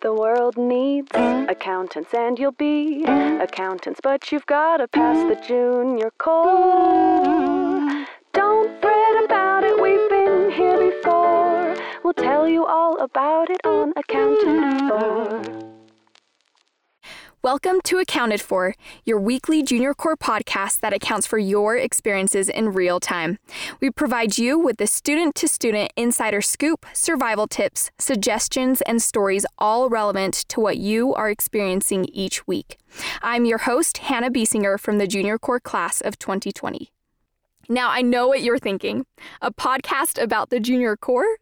The world needs accountants, and you'll be accountants, but you've gotta pass the junior core. Don't fret about it, we've been here before. We'll tell you all about it on Accounted For. Welcome to Accounted For, your weekly Junior Core podcast that accounts for your experiences in real time. We provide you with the student to student insider scoop, survival tips, suggestions, and stories all relevant to what you are experiencing each week. I'm your host, Hannah Biesinger from the Junior Core class of 2020. Now, I know what you're thinking a podcast about the junior core,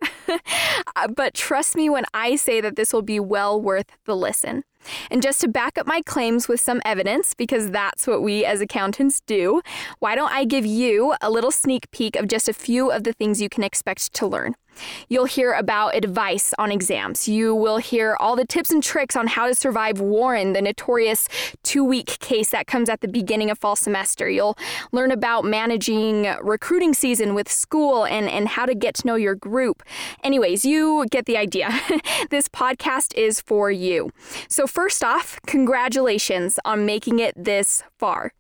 but trust me when I say that this will be well worth the listen. And just to back up my claims with some evidence, because that's what we as accountants do, why don't I give you a little sneak peek of just a few of the things you can expect to learn? You'll hear about advice on exams. You will hear all the tips and tricks on how to survive Warren, the notorious two week case that comes at the beginning of fall semester. You'll learn about managing recruiting season with school and, and how to get to know your group. Anyways, you get the idea. this podcast is for you. So, first off, congratulations on making it this far.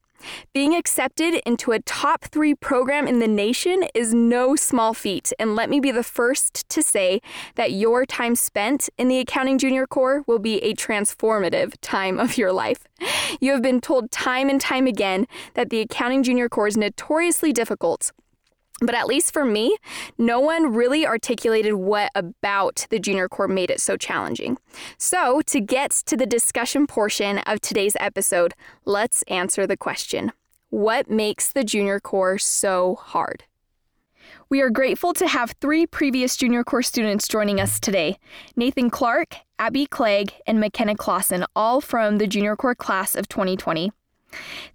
Being accepted into a top three program in the nation is no small feat, and let me be the first to say that your time spent in the Accounting Junior Core will be a transformative time of your life. You have been told time and time again that the Accounting Junior Core is notoriously difficult. But at least for me, no one really articulated what about the junior core made it so challenging. So, to get to the discussion portion of today's episode, let's answer the question What makes the junior core so hard? We are grateful to have three previous junior core students joining us today Nathan Clark, Abby Clegg, and McKenna Clausen, all from the junior core class of 2020.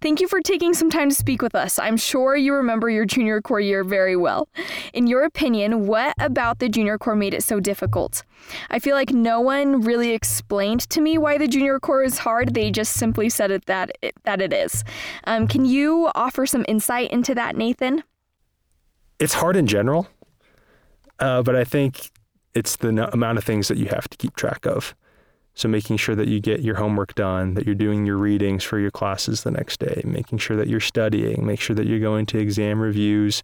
Thank you for taking some time to speak with us. I'm sure you remember your junior core year very well. In your opinion, what about the junior core made it so difficult? I feel like no one really explained to me why the junior core is hard. They just simply said it that it, that it is. Um, can you offer some insight into that, Nathan? It's hard in general, uh, but I think it's the amount of things that you have to keep track of. So making sure that you get your homework done, that you're doing your readings for your classes the next day, making sure that you're studying, make sure that you're going to exam reviews,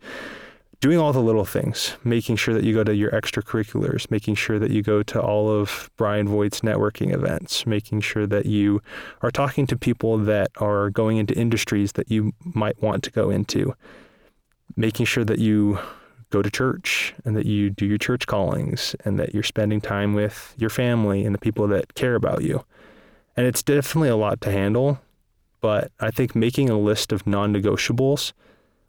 doing all the little things, making sure that you go to your extracurriculars, making sure that you go to all of Brian Voigt's networking events, making sure that you are talking to people that are going into industries that you might want to go into, making sure that you go to church and that you do your church callings and that you're spending time with your family and the people that care about you. And it's definitely a lot to handle, but I think making a list of non negotiables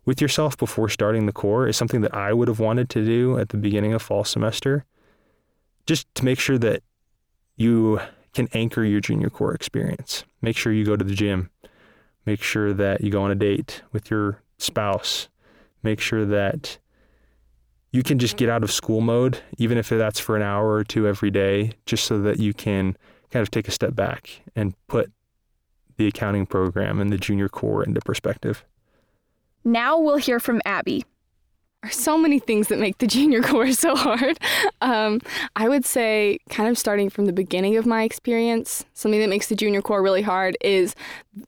with yourself before starting the core is something that I would have wanted to do at the beginning of fall semester, just to make sure that you can anchor your junior core experience. Make sure you go to the gym. Make sure that you go on a date with your spouse. Make sure that you can just get out of school mode, even if that's for an hour or two every day, just so that you can kind of take a step back and put the accounting program and the junior core into perspective. Now we'll hear from Abby. There are so many things that make the junior core so hard. Um, I would say, kind of starting from the beginning of my experience, something that makes the junior core really hard is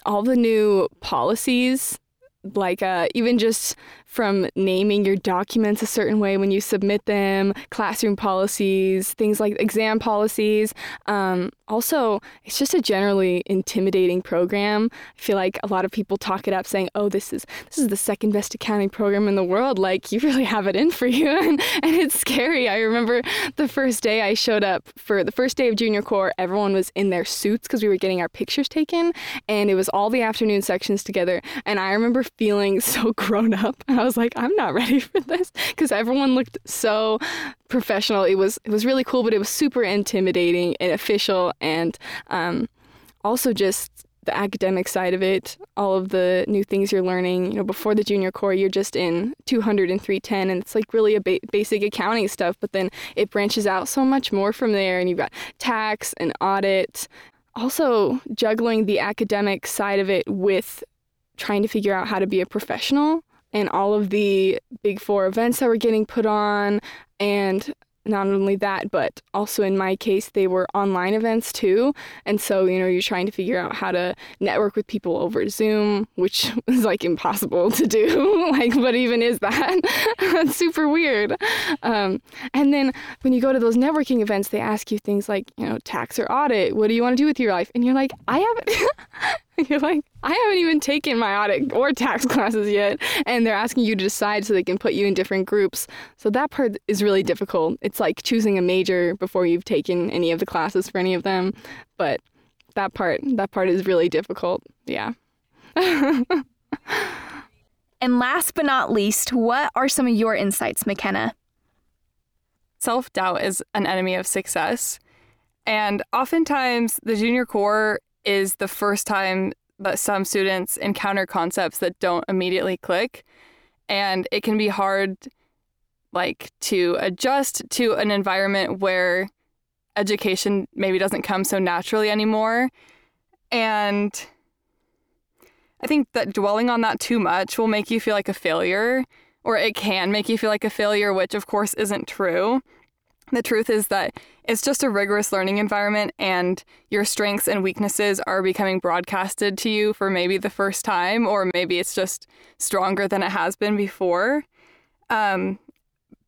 all the new policies like uh, even just from naming your documents a certain way when you submit them, classroom policies, things like exam policies. Um, also, it's just a generally intimidating program. I feel like a lot of people talk it up, saying, "Oh, this is this is the second best accounting program in the world. Like you really have it in for you," and, and it's scary. I remember the first day I showed up for the first day of junior core. Everyone was in their suits because we were getting our pictures taken, and it was all the afternoon sections together. And I remember feeling so grown up. And I was like, I'm not ready for this because everyone looked so professional. It was it was really cool, but it was super intimidating and official, and um, also just the academic side of it, all of the new things you're learning. You know, before the junior core, you're just in 200 and 310, and it's like really a ba- basic accounting stuff. But then it branches out so much more from there, and you've got tax and audit. Also, juggling the academic side of it with trying to figure out how to be a professional and all of the big four events that were getting put on and not only that, but also in my case, they were online events too. And so, you know, you're trying to figure out how to network with people over Zoom, which is like impossible to do. like, what even is that? That's super weird. Um, and then when you go to those networking events, they ask you things like, you know, tax or audit. What do you want to do with your life? And you're like, I haven't. you're like, I haven't even taken my audit or tax classes yet. And they're asking you to decide so they can put you in different groups. So that part is really difficult. It's like choosing a major before you've taken any of the classes for any of them. But that part, that part is really difficult. Yeah. and last but not least, what are some of your insights, McKenna? Self doubt is an enemy of success. And oftentimes, the junior core is the first time that some students encounter concepts that don't immediately click. And it can be hard, like, to adjust to an environment where education maybe doesn't come so naturally anymore. And I think that dwelling on that too much will make you feel like a failure, or it can make you feel like a failure, which of course isn't true. The truth is that it's just a rigorous learning environment, and your strengths and weaknesses are becoming broadcasted to you for maybe the first time, or maybe it's just stronger than it has been before. Um,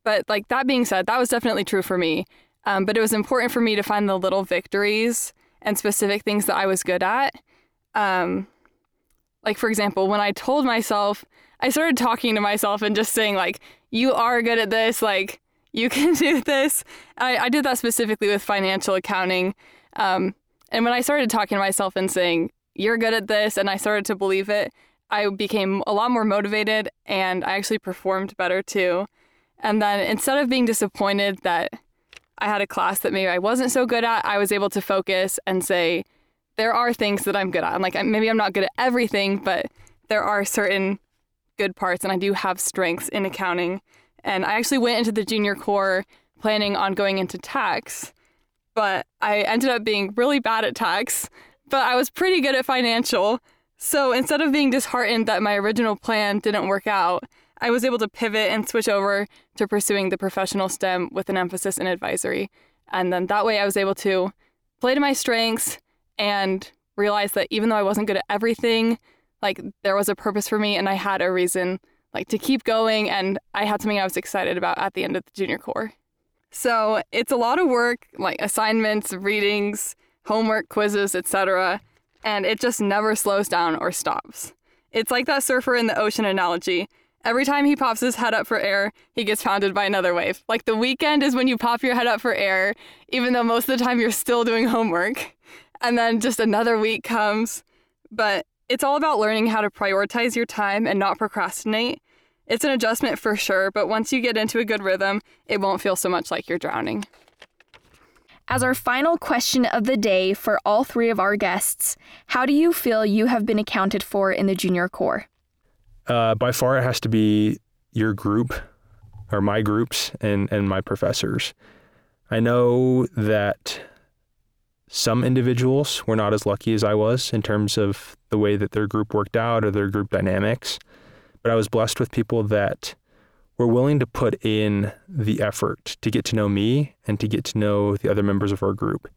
but, like, that being said, that was definitely true for me. Um, but it was important for me to find the little victories and specific things that I was good at. Um, like, for example, when I told myself, I started talking to myself and just saying, like, you are good at this. Like, you can do this. I, I did that specifically with financial accounting. Um, and when I started talking to myself and saying, you're good at this, and I started to believe it, I became a lot more motivated and I actually performed better too. And then instead of being disappointed that I had a class that maybe I wasn't so good at, I was able to focus and say, there are things that I'm good at. I'm like, maybe I'm not good at everything, but there are certain good parts, and I do have strengths in accounting. And I actually went into the junior core planning on going into tax, but I ended up being really bad at tax, but I was pretty good at financial. So instead of being disheartened that my original plan didn't work out, I was able to pivot and switch over to pursuing the professional STEM with an emphasis in advisory. And then that way I was able to play to my strengths and realize that even though I wasn't good at everything, like there was a purpose for me and I had a reason like to keep going and I had something I was excited about at the end of the junior core. So, it's a lot of work, like assignments, readings, homework, quizzes, etc., and it just never slows down or stops. It's like that surfer in the ocean analogy. Every time he pops his head up for air, he gets pounded by another wave. Like the weekend is when you pop your head up for air, even though most of the time you're still doing homework. And then just another week comes. But it's all about learning how to prioritize your time and not procrastinate. It's an adjustment for sure, but once you get into a good rhythm, it won't feel so much like you're drowning. As our final question of the day for all three of our guests, how do you feel you have been accounted for in the junior core? Uh, by far, it has to be your group or my groups and, and my professors. I know that some individuals were not as lucky as I was in terms of the way that their group worked out or their group dynamics, but I was blessed with people that were willing to put in the effort to get to know me and to get to know the other members of our group.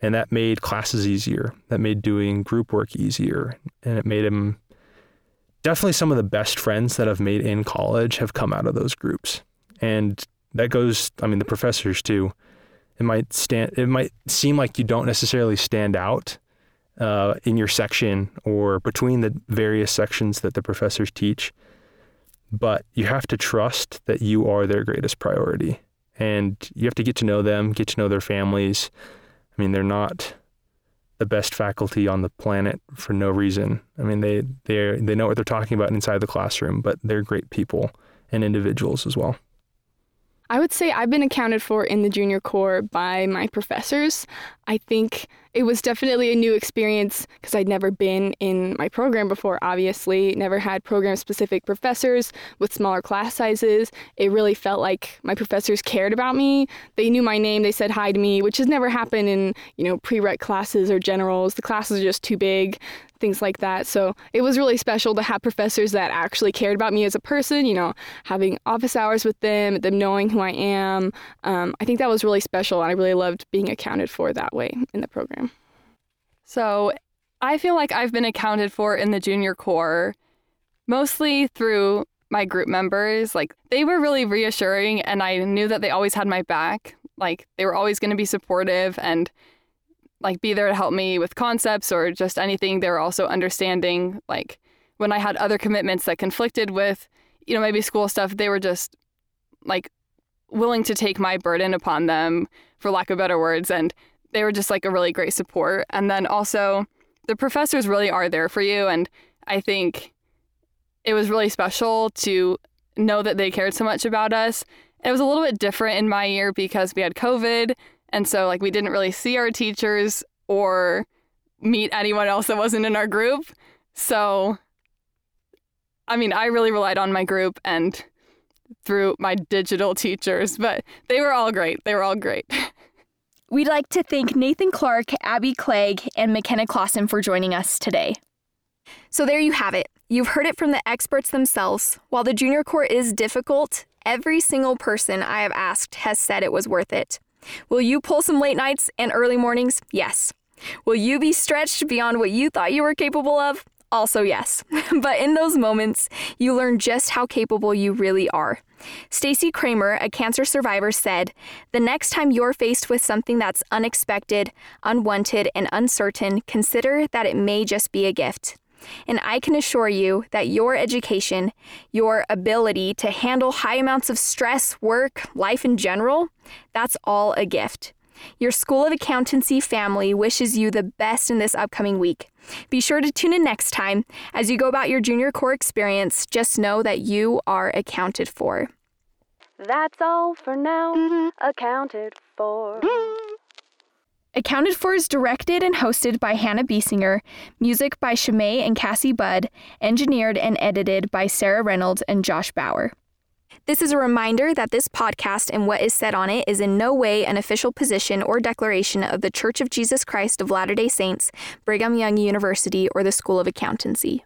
And that made classes easier. That made doing group work easier. And it made them definitely some of the best friends that I've made in college have come out of those groups. And that goes, I mean, the professors too. It might stand, it might seem like you don't necessarily stand out uh, in your section or between the various sections that the professors teach, but you have to trust that you are their greatest priority. And you have to get to know them, get to know their families. I mean, they're not the best faculty on the planet for no reason. I mean, they they they know what they're talking about inside the classroom, but they're great people and individuals as well. I would say I've been accounted for in the junior core by my professors. I think it was definitely a new experience because I'd never been in my program before, obviously, never had program specific professors with smaller class sizes. It really felt like my professors cared about me. They knew my name, they said hi to me, which has never happened in, you know, prereq classes or generals. The classes are just too big. Things like that. So it was really special to have professors that actually cared about me as a person, you know, having office hours with them, them knowing who I am. Um, I think that was really special, and I really loved being accounted for that way in the program. So I feel like I've been accounted for in the junior core mostly through my group members. Like they were really reassuring, and I knew that they always had my back. Like they were always going to be supportive and like be there to help me with concepts or just anything. They were also understanding. Like when I had other commitments that conflicted with, you know, maybe school stuff, they were just like willing to take my burden upon them, for lack of better words. And they were just like a really great support. And then also, the professors really are there for you. And I think it was really special to know that they cared so much about us. It was a little bit different in my year because we had COVID. And so, like, we didn't really see our teachers or meet anyone else that wasn't in our group. So, I mean, I really relied on my group and through my digital teachers, but they were all great. They were all great. We'd like to thank Nathan Clark, Abby Clegg, and McKenna Clausen for joining us today. So, there you have it. You've heard it from the experts themselves. While the junior core is difficult, every single person I have asked has said it was worth it. Will you pull some late nights and early mornings? Yes. Will you be stretched beyond what you thought you were capable of? Also, yes. but in those moments, you learn just how capable you really are. Stacey Kramer, a cancer survivor, said, "The next time you're faced with something that's unexpected, unwanted, and uncertain, consider that it may just be a gift. And I can assure you that your education, your ability to handle high amounts of stress, work, life in general, that's all a gift. Your School of Accountancy family wishes you the best in this upcoming week. Be sure to tune in next time. As you go about your junior core experience, just know that you are accounted for. That's all for now. Accounted for. Accounted For is directed and hosted by Hannah Biesinger, music by Shimei and Cassie Budd, engineered and edited by Sarah Reynolds and Josh Bauer. This is a reminder that this podcast and what is said on it is in no way an official position or declaration of the Church of Jesus Christ of Latter day Saints, Brigham Young University, or the School of Accountancy.